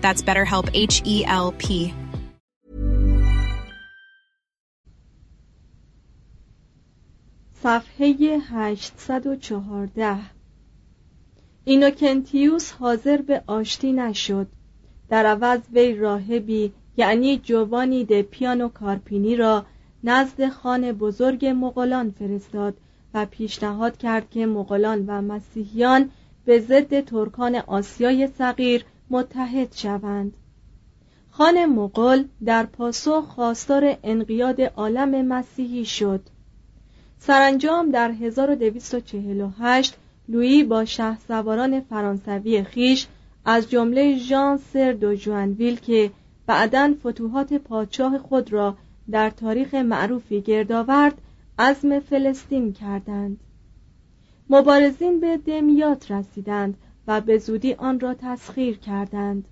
That's BetterHelp H E L P. صفحه 814 اینوکنتیوس حاضر به آشتی نشد در عوض وی راهبی یعنی جوانی د پیانو کارپینی را نزد خان بزرگ مغولان فرستاد و پیشنهاد کرد که مغولان و مسیحیان به ضد ترکان آسیای صغیر متحد شوند. خان مغول در پاسخ خواستار انقیاد عالم مسیحی شد. سرانجام در 1248 لویی با شه سواران فرانسوی خیش از جمله ژان سر دو جوانویل که بعدا فتوحات پادشاه خود را در تاریخ معروفی گردآورد عزم فلسطین کردند. مبارزین به دمیات رسیدند و به زودی آن را تسخیر کردند.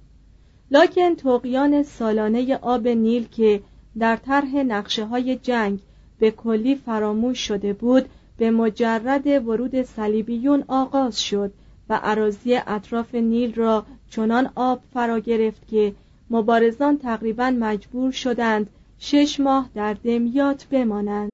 لکن توقیان سالانه آب نیل که در طرح نقشه های جنگ به کلی فراموش شده بود به مجرد ورود صلیبیون آغاز شد و عراضی اطراف نیل را چنان آب فرا گرفت که مبارزان تقریبا مجبور شدند شش ماه در دمیات بمانند.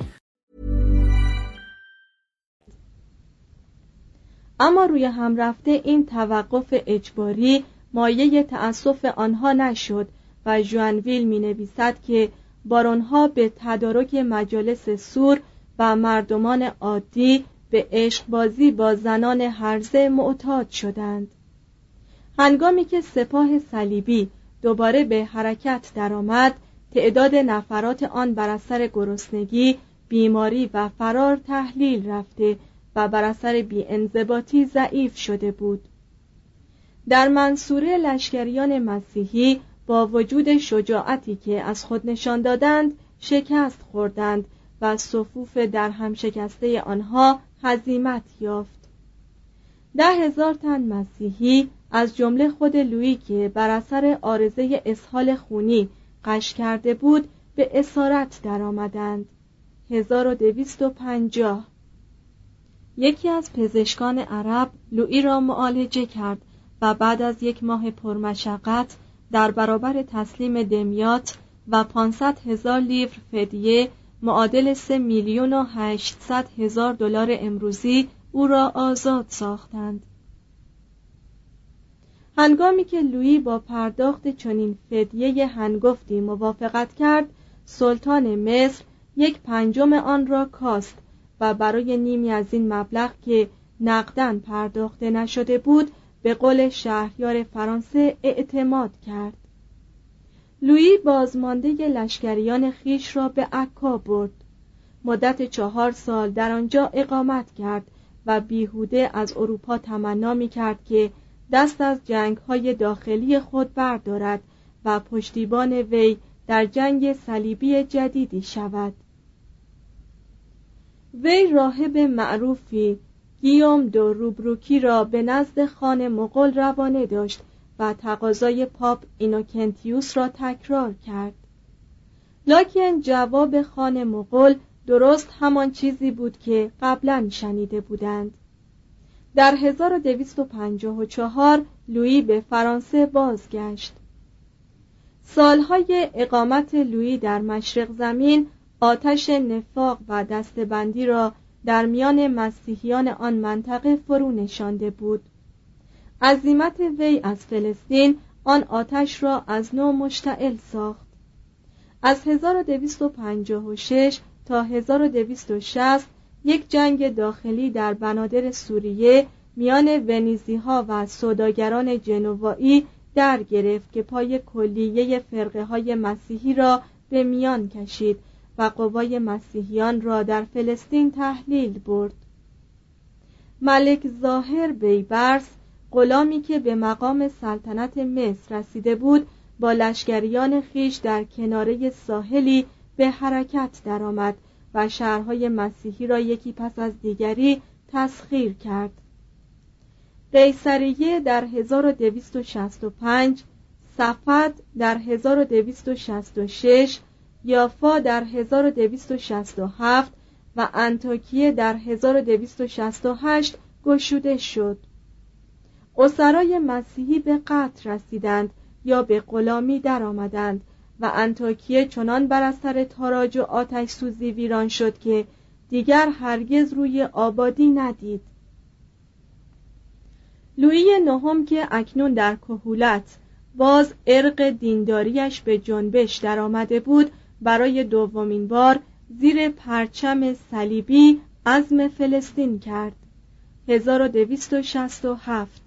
اما روی هم رفته این توقف اجباری مایه تأسف آنها نشد و ژوانویل می نویسد که بارونها به تدارک مجالس سور و مردمان عادی به عشقبازی با زنان هرزه معتاد شدند. هنگامی که سپاه صلیبی دوباره به حرکت درآمد تعداد نفرات آن بر اثر گرسنگی بیماری و فرار تحلیل رفته و بر اثر بیانضباطی ضعیف شده بود. در منصوره لشکریان مسیحی با وجود شجاعتی که از خود نشان دادند شکست خوردند و صفوف در هم شکسته آنها هزیمت یافت. ده هزار تن مسیحی از جمله خود لویی که بر اثر آرزه اسهال خونی قش کرده بود به اسارت درآمدند. 1250 یکی از پزشکان عرب لویی را معالجه کرد و بعد از یک ماه پرمشقت در برابر تسلیم دمیات و 500 هزار لیور فدیه معادل 3 میلیون و 800 هزار دلار امروزی او را آزاد ساختند. هنگامی که لویی با پرداخت چنین فدیه هنگفتی موافقت کرد سلطان مصر یک پنجم آن را کاست و برای نیمی از این مبلغ که نقدن پرداخته نشده بود به قول شهریار فرانسه اعتماد کرد. لویی بازمانده لشکریان خیش را به عکا برد. مدت چهار سال در آنجا اقامت کرد و بیهوده از اروپا تمنا می کرد که دست از جنگ های داخلی خود بردارد و پشتیبان وی در جنگ صلیبی جدیدی شود. وی راهب معروفی. گیوم دو روبروکی را به نزد خان مغول روانه داشت و تقاضای پاپ اینوکنتیوس را تکرار کرد. لاکن جواب خان مغول درست همان چیزی بود که قبلا شنیده بودند. در 1254 لویی به فرانسه بازگشت. سالهای اقامت لویی در مشرق زمین آتش نفاق و دستبندی را در میان مسیحیان آن منطقه فرو نشانده بود. عظیمت وی از فلسطین آن آتش را از نو مشتعل ساخت. از 1256 تا 1260 یک جنگ داخلی در بنادر سوریه میان ونیزی ها و سوداگران جنوایی در گرفت که پای کلیه فرقه های مسیحی را به میان کشید و قوای مسیحیان را در فلسطین تحلیل برد. ملک ظاهر بیبرس غلامی که به مقام سلطنت مصر رسیده بود با لشکریان خیش در کناره ساحلی به حرکت درآمد و شهرهای مسیحی را یکی پس از دیگری تسخیر کرد. قیصریه در 1265 صفد در 1266 یافا در 1267 و انتاکیه در 1268 گشوده شد. اسرای مسیحی به قتل رسیدند یا به غلامی درآمدند و انتاکیه چنان بر اثر تاراج و آتش سوزی ویران شد که دیگر هرگز روی آبادی ندید. لویی نهم که اکنون در کهولت باز ارق دینداریش به جنبش درآمده بود برای دومین بار زیر پرچم صلیبی عزم فلسطین کرد. 1267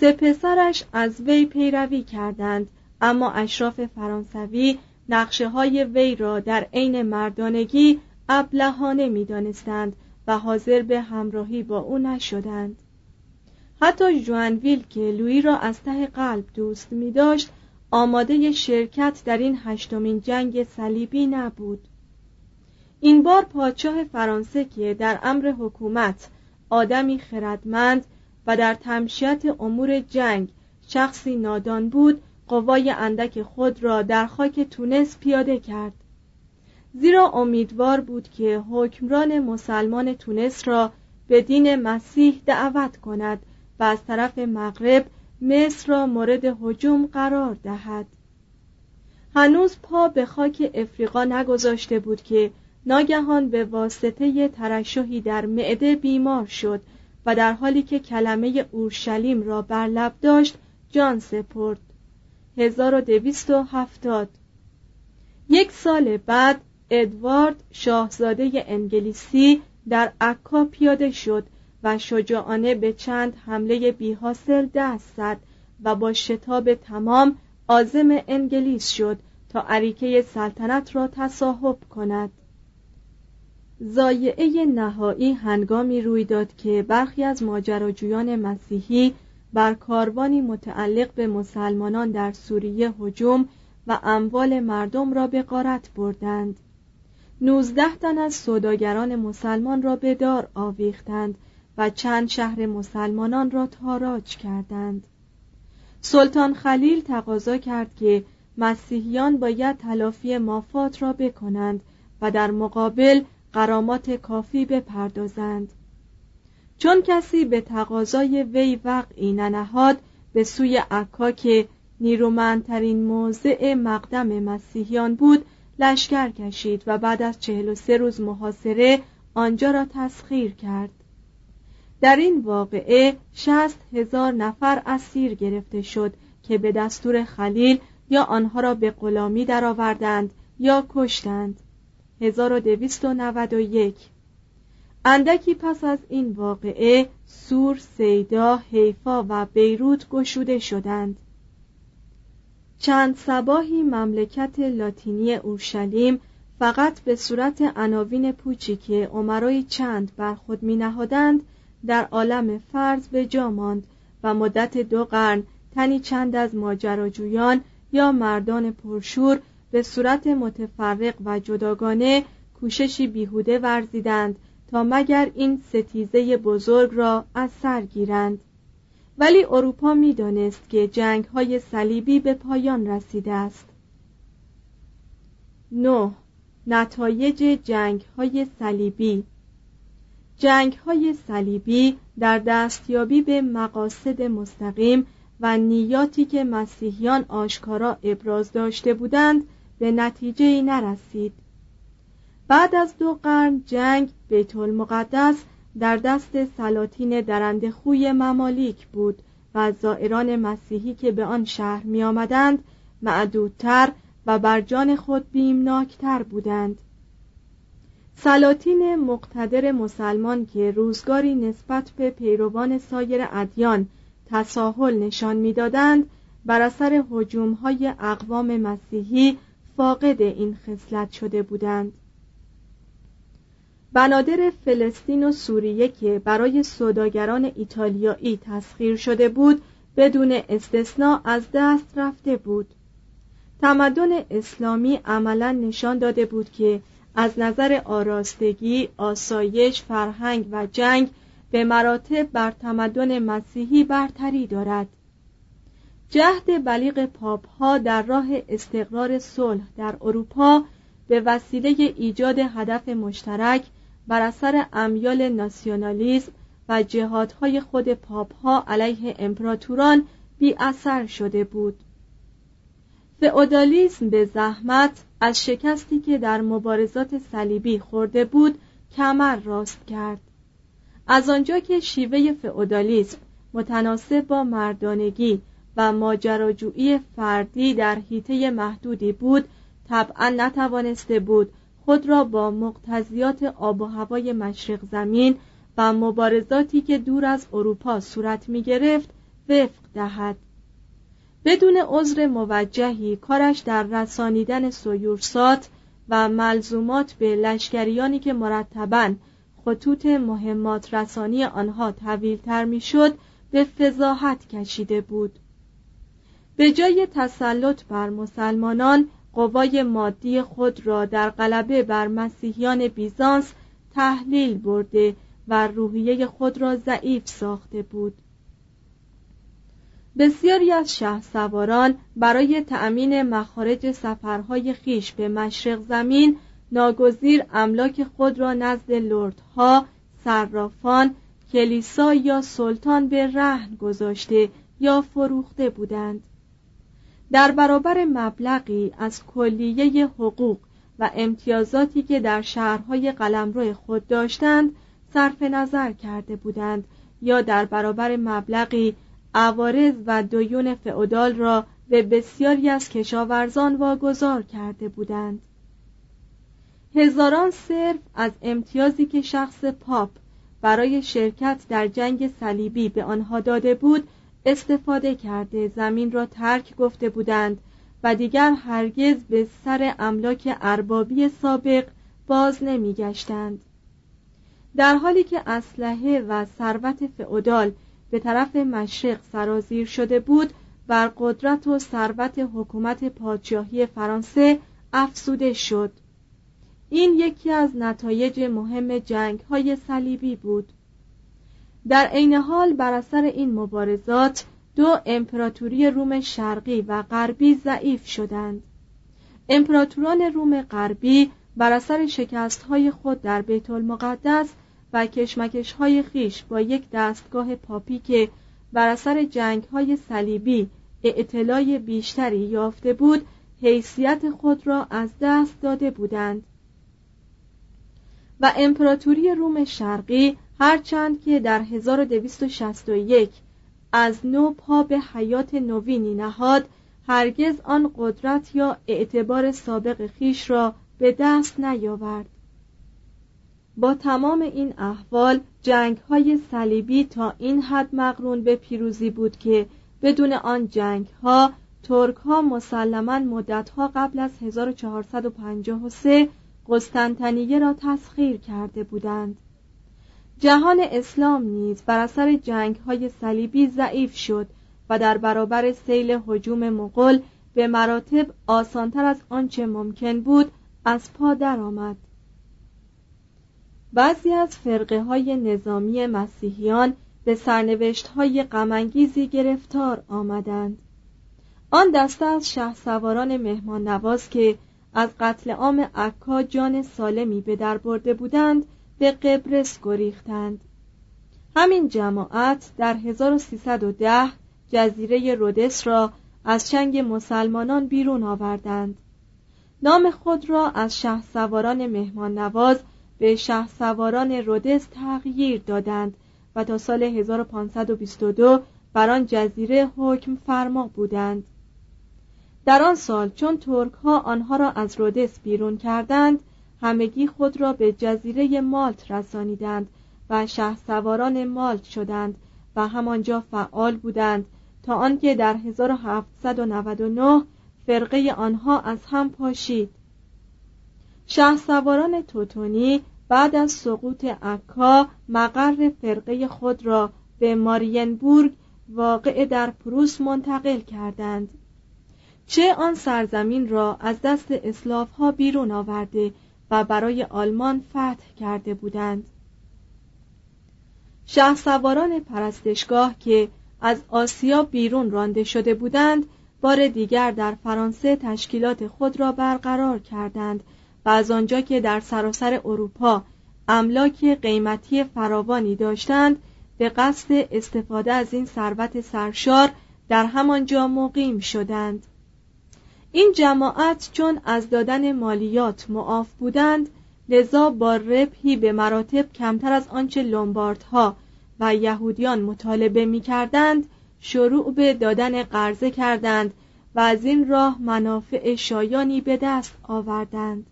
سه پسرش از وی پیروی کردند اما اشراف فرانسوی نقشه های وی را در عین مردانگی ابلهانه می دانستند و حاضر به همراهی با او نشدند. حتی جوانویل که لویی را از ته قلب دوست می داشت آماده شرکت در این هشتمین جنگ صلیبی نبود. این بار پادشاه فرانسه که در امر حکومت آدمی خردمند و در تمشیت امور جنگ شخصی نادان بود قوای اندک خود را در خاک تونس پیاده کرد. زیرا امیدوار بود که حکمران مسلمان تونس را به دین مسیح دعوت کند و از طرف مغرب مصر را مورد هجوم قرار دهد. هنوز پا به خاک افریقا نگذاشته بود که ناگهان به واسطه ترشحی در معده بیمار شد و در حالی که کلمه اورشلیم را بر لب داشت جان سپرد. 1270 یک سال بعد ادوارد شاهزاده انگلیسی در عکا پیاده شد و شجاعانه به چند حمله بیحاصل دست زد و با شتاب تمام عازم انگلیس شد تا عریکه سلطنت را تصاحب کند. زایعه نهایی هنگامی روی داد که برخی از ماجراجویان مسیحی بر کاروانی متعلق به مسلمانان در سوریه هجوم و اموال مردم را به غارت بردند. نوزده تن از سوداگران مسلمان را به دار آویختند و چند شهر مسلمانان را تاراج کردند. سلطان خلیل تقاضا کرد که مسیحیان باید تلافی مافات را بکنند و در مقابل قرامات کافی بپردازند. چون کسی به تقاضای وی وقعی ننهاد به سوی عکا که نیرومندترین موضع مقدم مسیحیان بود لشکر کشید و بعد از چهل و سه روز محاصره آنجا را تسخیر کرد. در این واقعه شست هزار نفر اسیر گرفته شد که به دستور خلیل یا آنها را به غلامی درآوردند یا کشتند. 1291 اندکی پس از این واقعه سور، سیدا، حیفا و بیروت گشوده شدند. چند سباهی مملکت لاتینی اورشلیم فقط به صورت عناوین پوچی که عمرای چند بر خود می نهادند در عالم فرض به جا ماند و مدت دو قرن تنی چند از ماجراجویان یا مردان پرشور به صورت متفرق و جداگانه کوششی بیهوده ورزیدند تا مگر این ستیزه بزرگ را از سر گیرند ولی اروپا می‌دانست که جنگ های صلیبی به پایان رسیده است 9. نتایج جنگ های صلیبی جنگ های صلیبی در دستیابی به مقاصد مستقیم و نیاتی که مسیحیان آشکارا ابراز داشته بودند به نتیجه نرسید. بعد از دو قرن جنگ بیت المقدس در دست سلاطین درند خوی ممالیک بود و زائران مسیحی که به آن شهر می آمدند معدودتر و بر جان خود بیمناکتر بودند. سلاطین مقتدر مسلمان که روزگاری نسبت به پیروان سایر ادیان تساهل نشان می‌دادند بر اثر های اقوام مسیحی فاقد این خصلت شده بودند. بنادر فلسطین و سوریه که برای سوداگران ایتالیایی تسخیر شده بود بدون استثنا از دست رفته بود. تمدن اسلامی عملا نشان داده بود که از نظر آراستگی، آسایش، فرهنگ و جنگ به مراتب بر تمدن مسیحی برتری دارد. جهد بلیغ پاپ ها در راه استقرار صلح در اروپا به وسیله ایجاد هدف مشترک بر اثر امیال ناسیونالیسم و جهادهای خود پاپ ها علیه امپراتوران بی اثر شده بود. فئودالیسم به زحمت از شکستی که در مبارزات صلیبی خورده بود کمر راست کرد. از آنجا که شیوه فئودالیسم متناسب با مردانگی و ماجراجویی فردی در حیطه محدودی بود طبعا نتوانسته بود خود را با مقتضیات آب و هوای مشرق زمین و مبارزاتی که دور از اروپا صورت می گرفت وفق دهد. بدون عذر موجهی کارش در رسانیدن سویورسات و ملزومات به لشکریانی که مرتبا خطوط مهمات رسانی آنها طویلتر می‌شد به فضاحت کشیده بود. به جای تسلط بر مسلمانان قوای مادی خود را در غلبه بر مسیحیان بیزانس تحلیل برده و روحیه خود را ضعیف ساخته بود. بسیاری از شه سواران برای تأمین مخارج سفرهای خیش به مشرق زمین ناگزیر املاک خود را نزد لردها، صرافان، کلیسا یا سلطان به رهن گذاشته یا فروخته بودند. در برابر مبلغی از کلیه حقوق و امتیازاتی که در شهرهای قلمرو خود داشتند صرف نظر کرده بودند یا در برابر مبلغی عوارض و دیون فئودال را به بسیاری از کشاورزان واگذار کرده بودند. هزاران صرف از امتیازی که شخص پاپ برای شرکت در جنگ صلیبی به آنها داده بود استفاده کرده زمین را ترک گفته بودند و دیگر هرگز به سر املاک اربابی سابق باز نمیگشتند. در حالی که اسلحه و ثروت فئودال به طرف مشرق سرازیر شده بود بر قدرت و ثروت حکومت پادشاهی فرانسه افسوده شد. این یکی از نتایج مهم جنگ های صلیبی بود. در عین حال بر اثر این مبارزات دو امپراتوری روم شرقی و غربی ضعیف شدند. امپراتوران روم غربی بر اثر شکست های خود در بیت المقدس و کشمکش های خیش با یک دستگاه پاپی که بر اثر جنگ های صلیبی اطلاع بیشتری یافته بود حیثیت خود را از دست داده بودند. و امپراتوری روم شرقی هرچند که در 1261 از نو پا به حیات نوینی نهاد هرگز آن قدرت یا اعتبار سابق خیش را به دست نیاورد. با تمام این احوال جنگ های صلیبی تا این حد مقرون به پیروزی بود که بدون آن جنگ ها ترک ها مسلما مدت ها قبل از 1453 قسطنطنیه را تسخیر کرده بودند. جهان اسلام نیز بر اثر جنگ های صلیبی ضعیف شد و در برابر سیل هجوم مغول به مراتب آسانتر از آنچه ممکن بود از پا درآمد. بعضی از فرقه های نظامی مسیحیان به سرنوشت های غمانگیزی گرفتار آمدند. آن دسته از شه سواران مهمان نواز که از قتل عام عکا جان سالمی به در برده بودند به قبرس گریختند. همین جماعت در 1310 جزیره رودس را از چنگ مسلمانان بیرون آوردند. نام خود را از شه سواران مهمان نواز به شه سواران رودس تغییر دادند و تا سال 1522 بر آن جزیره حکم فرما بودند. در آن سال چون ترک ها آنها را از رودس بیرون کردند همگی خود را به جزیره مالت رسانیدند و شه سواران مالت شدند و همانجا فعال بودند تا آنکه در 1799 فرقه آنها از هم پاشید. شه سواران توتونی بعد از سقوط عکا مقر فرقه خود را به مارینبورگ واقع در پروس منتقل کردند. چه آن سرزمین را از دست اسلاف ها بیرون آورده و برای آلمان فتح کرده بودند. شه سواران پرستشگاه که از آسیا بیرون رانده شده بودند بار دیگر در فرانسه تشکیلات خود را برقرار کردند و از آنجا که در سراسر اروپا املاک قیمتی فراوانی داشتند به قصد استفاده از این ثروت سرشار در همانجا مقیم شدند. این جماعت چون از دادن مالیات معاف بودند لذا با ربحی به مراتب کمتر از آنچه لومباردها و یهودیان مطالبه می کردند شروع به دادن قرضه کردند و از این راه منافع شایانی به دست آوردند.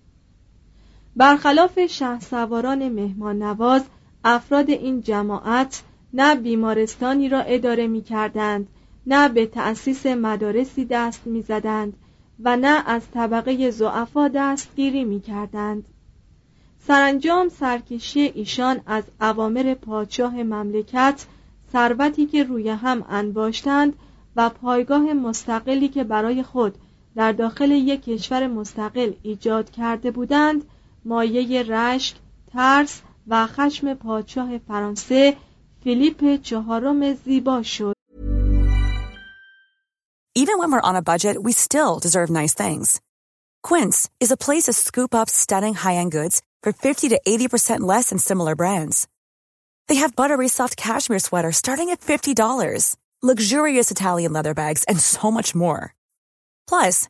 برخلاف شه سواران مهمان نواز افراد این جماعت نه بیمارستانی را اداره می کردند نه به تأسیس مدارسی دست می زدند و نه از طبقه زعفا دستگیری می کردند سرانجام سرکشی ایشان از اوامر پادشاه مملکت ثروتی که روی هم انباشتند و پایگاه مستقلی که برای خود در داخل یک کشور مستقل ایجاد کرده بودند مایه رشک، ترس و خشم پادشاه فرانسه فیلیپ چهارم زیبا شد. Even when we're on a budget, we still deserve nice things. Quince is a place to scoop up stunning high-end goods for 50 to 80% less than similar brands. They have buttery soft cashmere sweaters starting at $50, luxurious Italian leather bags, and so much more. Plus,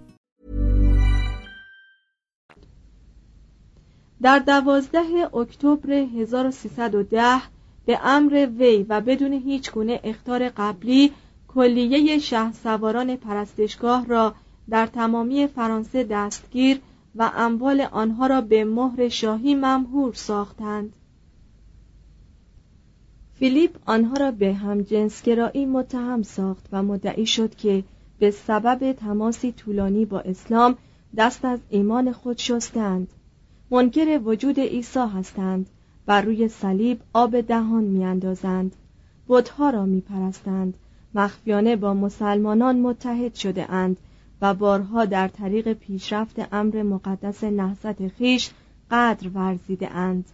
در دوازده اکتبر 1310 به امر وی و بدون هیچ گونه اختار قبلی کلیه شه سواران پرستشگاه را در تمامی فرانسه دستگیر و اموال آنها را به مهر شاهی ممهور ساختند. فیلیپ آنها را به هم جنسگرایی متهم ساخت و مدعی شد که به سبب تماسی طولانی با اسلام دست از ایمان خود شستند. منکر وجود عیسی هستند. و روی صلیب آب دهان میاندازند. بتها را میپرستند. مخفیانه با مسلمانان متحد شده اند و بارها در طریق پیشرفت امر مقدس نهضت خیش قدر ورزیده اند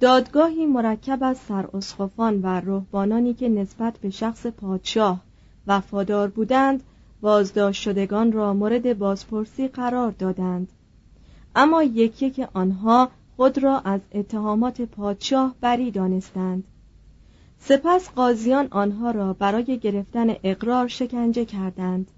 دادگاهی مرکب از سراسخفان و رهبانانی که نسبت به شخص پادشاه وفادار بودند بازداشت شدگان را مورد بازپرسی قرار دادند. اما یک یک آنها خود را از اتهامات پادشاه بری دانستند. سپس قاضیان آنها را برای گرفتن اقرار شکنجه کردند.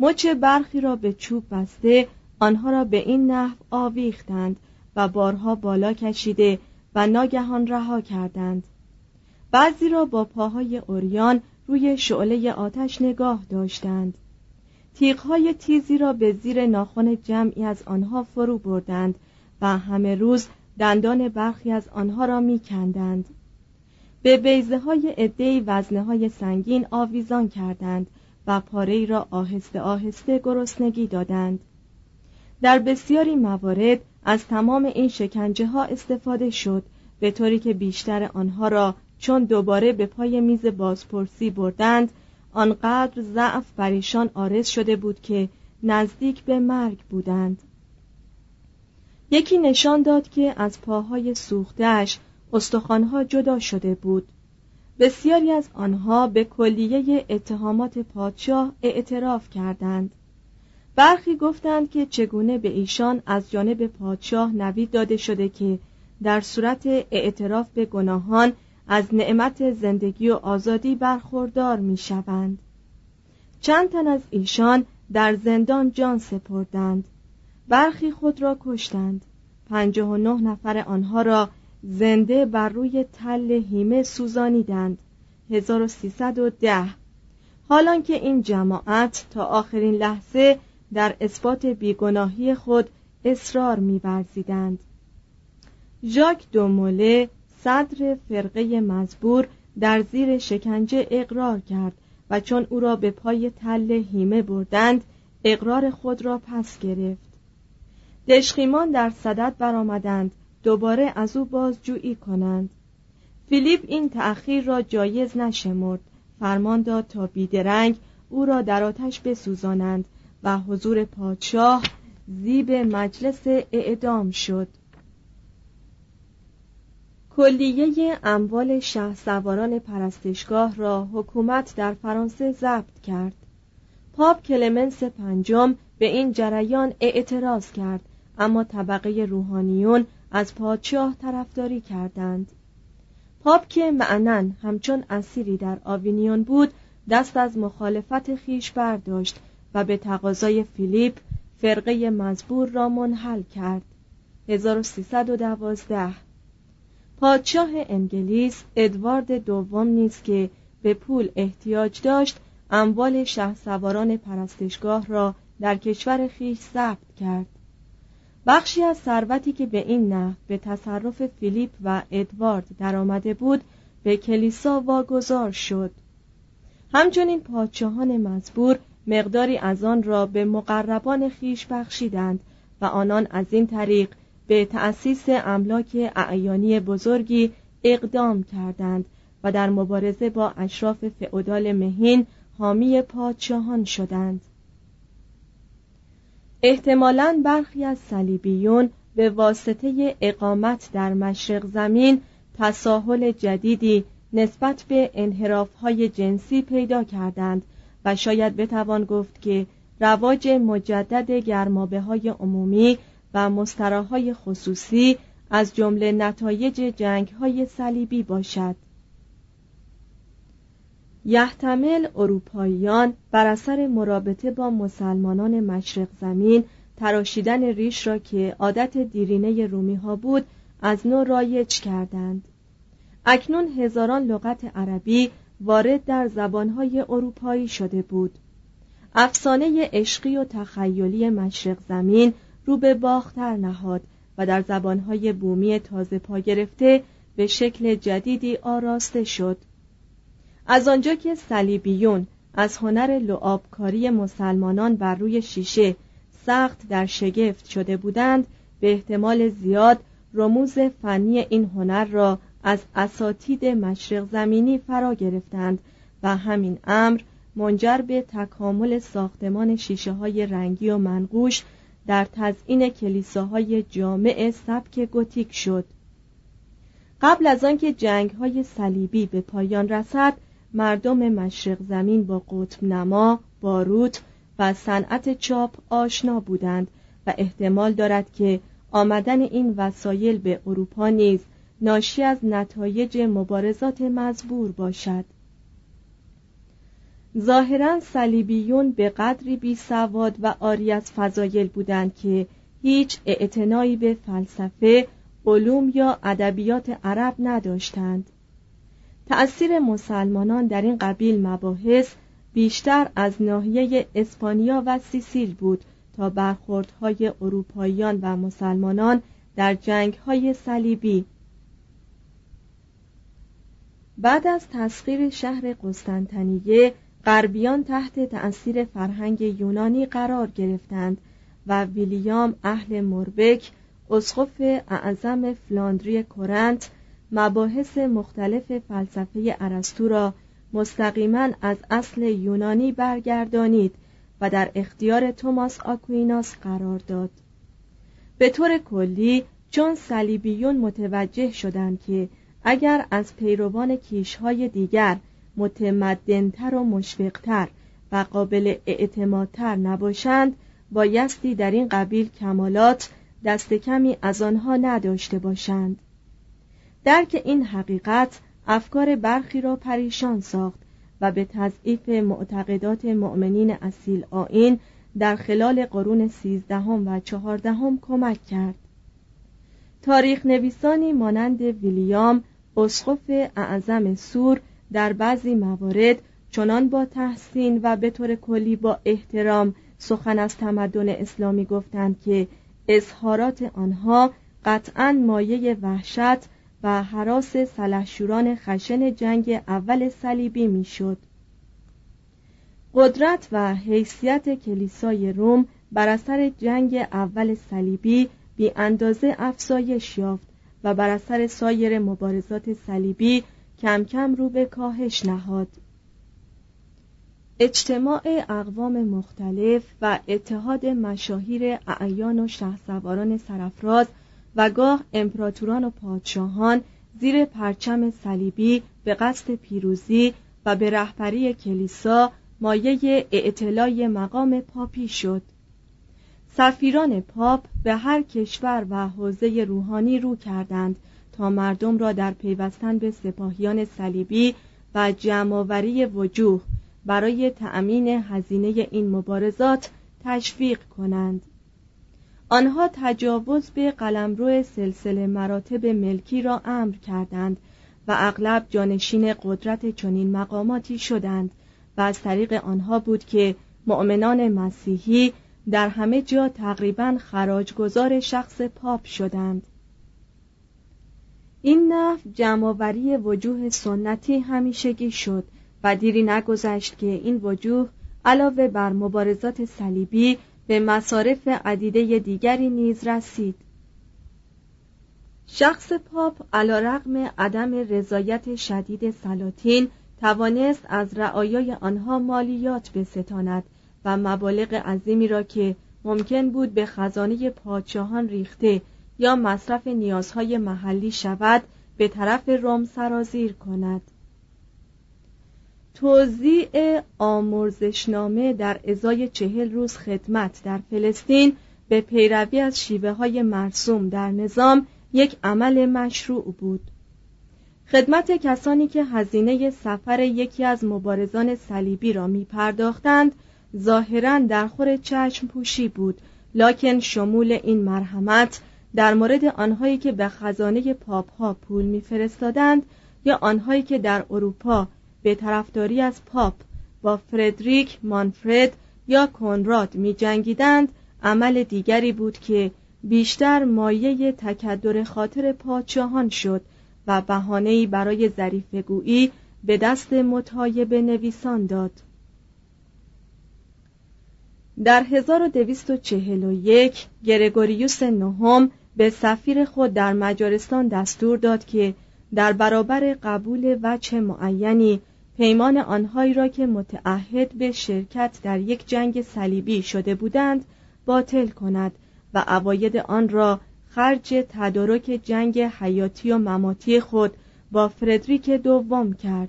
مچ برخی را به چوب بسته آنها را به این نحو آویختند و بارها بالا کشیده و ناگهان رها کردند. بعضی را با پاهای اوریان روی شعله آتش نگاه داشتند. تیغهای تیزی را به زیر ناخن جمعی از آنها فرو بردند و همه روز دندان برخی از آنها را می کندند. به بیزه های عدهای وزنه های سنگین آویزان کردند و پاره را آهسته آهسته گرسنگی دادند در بسیاری موارد از تمام این شکنجه ها استفاده شد به طوری که بیشتر آنها را چون دوباره به پای میز بازپرسی بردند آنقدر ضعف بر ایشان آرز شده بود که نزدیک به مرگ بودند. یکی نشان داد که از پاهای سوختش استخوانها جدا شده بود. بسیاری از آنها به کلیه اتهامات پادشاه اعتراف کردند. برخی گفتند که چگونه به ایشان از جانب پادشاه نوید داده شده که در صورت اعتراف به گناهان از نعمت زندگی و آزادی برخوردار می شوند. چند تن از ایشان در زندان جان سپردند. برخی خود را کشتند. پنجاه و نه نفر آنها را زنده بر روی تل هیمه سوزانیدند. 1310 حالان که این جماعت تا آخرین لحظه در اثبات بیگناهی خود اصرار می‌ورزیدند. ژاک دوموله صدر فرقه مزبور در زیر شکنجه اقرار کرد و چون او را به پای تل هیمه بردند اقرار خود را پس گرفت. دشخیمان در صدد برآمدند دوباره از او بازجویی کنند. فیلیپ این تأخیر را جایز نشمرد. فرمان داد تا بیدرنگ او را در آتش بسوزانند و حضور پادشاه زیب مجلس اعدام شد. کلیه اموال شه سواران پرستشگاه را حکومت در فرانسه ضبط کرد. پاپ کلمنس پنجم به این جریان اعتراض کرد اما طبقه روحانیون از پادشاه طرفداری کردند. پاپ که معنا همچون اسیری در آوینیون بود دست از مخالفت خویش برداشت و به تقاضای فیلیپ فرقه مزبور را منحل کرد. 1312 پادشاه انگلیس ادوارد دوم نیز که به پول احتیاج داشت اموال شه سواران پرستشگاه را در کشور خیش ضبط کرد. بخشی از ثروتی که به این نحو به تصرف فیلیپ و ادوارد درآمده بود به کلیسا واگذار شد. همچنین پادشاهان مزبور مقداری از آن را به مقربان خیش بخشیدند و آنان از این طریق به تأسیس املاک اعیانی بزرگی اقدام کردند و در مبارزه با اشراف فئودال مهین حامی پادشاهان شدند. احتمالا برخی از صلیبیون به واسطه اقامت در مشرق زمین تساهل جدیدی نسبت به انحرافهای جنسی پیدا کردند و شاید بتوان گفت که رواج مجدد گرمابه های عمومی و مستراهای خصوصی از جمله نتایج جنگ های صلیبی باشد. یحتمل اروپاییان بر اثر مرابطه با مسلمانان مشرق زمین تراشیدن ریش را که عادت دیرینه رومی ها بود از نو رایج کردند. اکنون هزاران لغت عربی وارد در زبانهای اروپایی شده بود. افسانه عشقی و تخیلی مشرق زمین رو به باختر نهاد و در زبانهای بومی تازه پا گرفته به شکل جدیدی آراسته شد. از آنجا که صلیبیون از هنر لعابکاری مسلمانان بر روی شیشه سخت در شگفت شده بودند به احتمال زیاد رموز فنی این هنر را از اساتید مشرق زمینی فرا گرفتند و همین امر منجر به تکامل ساختمان شیشه های رنگی و منقوش در تزئین کلیساهای جامع سبک گوتیک شد. قبل از آنکه جنگ های صلیبی به پایان رسد مردم مشرق زمین با قطب نما، باروت و صنعت چاپ آشنا بودند و احتمال دارد که آمدن این وسایل به اروپا نیز ناشی از نتایج مبارزات مزبور باشد. ظاهرا صلیبیون به قدری بی سواد و آری از فضایل بودند که هیچ اعتنایی به فلسفه، علوم یا ادبیات عرب نداشتند. تأثیر مسلمانان در این قبیل مباحث بیشتر از ناحیه اسپانیا و سیسیل بود تا برخوردهای اروپاییان و مسلمانان در جنگهای صلیبی بعد از تسخیر شهر قسطنطنیه غربیان تحت تأثیر فرهنگ یونانی قرار گرفتند و ویلیام اهل مربک اسقف اعظم فلاندری کورنت مباحث مختلف فلسفه ارسطو را مستقیما از اصل یونانی برگردانید و در اختیار توماس آکویناس قرار داد. به طور کلی چون صلیبیون متوجه شدند که اگر از پیروان کیشهای دیگر متمدنتر و مشفقتر و قابل اعتمادتر نباشند بایستی در این قبیل کمالات دست کمی از آنها نداشته باشند. درک این حقیقت افکار برخی را پریشان ساخت و به تضعیف معتقدات مؤمنین اصیل آین در خلال قرون سیزدهم و چهاردهم کمک کرد. تاریخ نویسانی مانند ویلیام اسقف اعظم سور در بعضی موارد چنان با تحسین و به طور کلی با احترام سخن از تمدن اسلامی گفتند که اظهارات آنها قطعا مایه وحشت و حراس سلحشوران خشن جنگ اول صلیبی می‌شد. قدرت و حیثیت کلیسای روم بر اثر جنگ اول صلیبی بی اندازه افزایش یافت و بر اثر سایر مبارزات صلیبی کم کم رو به کاهش نهاد. اجتماع اقوام مختلف و اتحاد مشاهیر اعیان و شهسواران سرفراز و گاه امپراتوران و پادشاهان زیر پرچم صلیبی به قصد پیروزی و به رهبری کلیسا مایه اعتلای مقام پاپی شد. سفیران پاپ به هر کشور و حوزه روحانی رو کردند تا مردم را در پیوستن به سپاهیان صلیبی و جمعآوری وجوه برای تأمین هزینه این مبارزات تشویق کنند. آنها تجاوز به قلمرو سلسله مراتب ملکی را امر کردند و اغلب جانشین قدرت چنین مقاماتی شدند و از طریق آنها بود که مؤمنان مسیحی در همه جا تقریبا خراجگذار شخص پاپ شدند. این نحو جمعآوری وجوه سنتی همیشگی شد و دیری نگذشت که این وجوه علاوه بر مبارزات صلیبی به مصارف عدیده دیگری نیز رسید. شخص پاپ علا رقم عدم رضایت شدید سلاطین توانست از رعایای آنها مالیات بستاند و مبالغ عظیمی را که ممکن بود به خزانه پادشاهان ریخته یا مصرف نیازهای محلی شود به طرف روم سرازیر کند. توضیع آمرزشنامه در ازای چهل روز خدمت در فلسطین به پیروی از شیوه های مرسوم در نظام یک عمل مشروع بود. خدمت کسانی که هزینه سفر یکی از مبارزان صلیبی را می پرداختند ظاهرا در خور چشم پوشی بود لکن شمول این مرحمت در مورد آنهایی که به خزانه پاپ ها پول میفرستادند یا آنهایی که در اروپا به طرفداری از پاپ با فردریک مانفرد یا کنراد می جنگیدند عمل دیگری بود که بیشتر مایه تکدر خاطر پادشاهان شد و بهانه‌ای برای ظریفگویی به دست متایب نویسان داد. در 1241 گرگوریوس نهم به سفیر خود در مجارستان دستور داد که در برابر قبول وجه معینی پیمان آنهایی را که متعهد به شرکت در یک جنگ صلیبی شده بودند باطل کند و اواید آن را خرج تدارک جنگ حیاتی و مماتی خود با فردریک دوم کرد.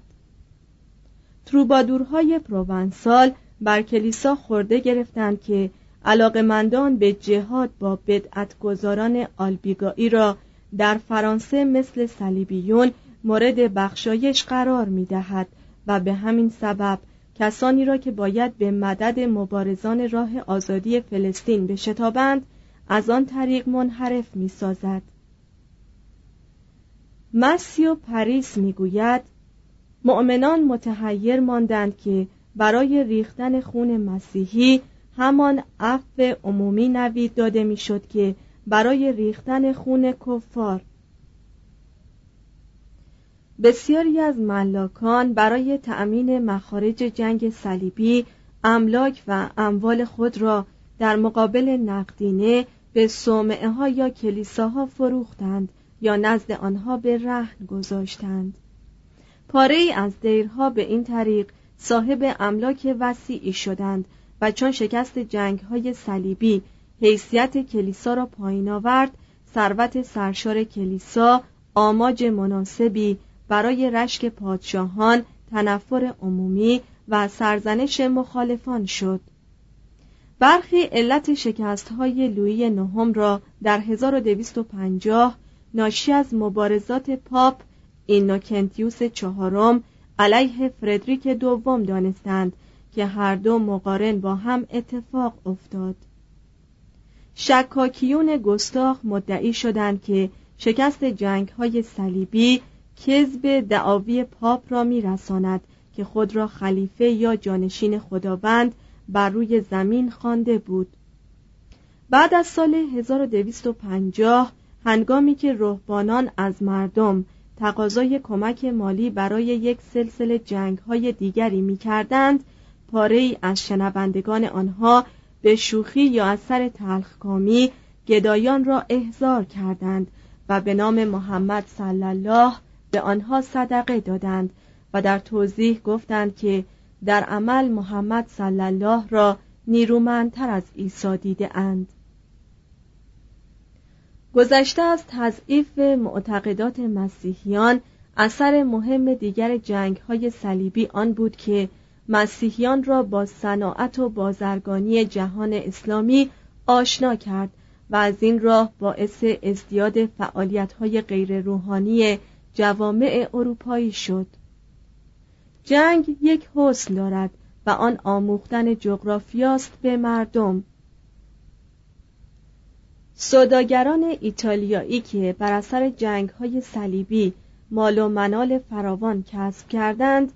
تروبادورهای پروانسال بر کلیسا خورده گرفتند که علاقمندان به جهاد با بدعتگذاران آلبیگایی را در فرانسه مثل صلیبیون مورد بخشایش قرار می دهد و به همین سبب کسانی را که باید به مدد مبارزان راه آزادی فلسطین بشتابند از آن طریق منحرف می سازد مسیو پریس می گوید مؤمنان متحیر ماندند که برای ریختن خون مسیحی همان عفو عمومی نوید داده می‌شد که برای ریختن خون کفار. بسیاری از ملاکان برای تأمین مخارج جنگ صلیبی املاک و اموال خود را در مقابل نقدینه به صومعه ها یا کلیساها فروختند یا نزد آنها به رهن گذاشتند. پاره از دیرها به این طریق صاحب املاک وسیعی شدند و چون شکست جنگ های صلیبی حیثیت کلیسا را پایین آورد ثروت سرشار کلیسا آماج مناسبی برای رشک پادشاهان تنفر عمومی و سرزنش مخالفان شد. برخی علت شکست های لویی نهم را در 1250 ناشی از مبارزات پاپ اینوکنتیوس چهارم علیه فردریک دوم دانستند که هر دو مقارن با هم اتفاق افتاد. شکاکیون گستاخ مدعی شدند که شکست جنگ های صلیبی کذب دعاوی پاپ را میرساند که خود را خلیفه یا جانشین خداوند بر روی زمین خوانده بود. بعد از سال 1250 هنگامی که رهبانان از مردم تقاضای کمک مالی برای یک سلسله جنگ های دیگری می کردند پاره از شنوندگان آنها به شوخی یا از سر تلخکامی گدایان را احضار کردند و به نام محمد صلی الله به آنها صدقه دادند و در توضیح گفتند که در عمل محمد صلی الله را نیرومندتر از عیسی دیده اند. گذشته از تضعیف معتقدات مسیحیان اثر مهم دیگر جنگ های صلیبی آن بود که مسیحیان را با صناعت و بازرگانی جهان اسلامی آشنا کرد و از این راه باعث ازدیاد فعالیت های غیر روحانی جوامع اروپایی شد. جنگ یک حسن دارد و آن آموختن جغرافیاست به مردم. سوداگران ایتالیایی که بر اثر جنگ های صلیبی مال و منال فراوان کسب کردند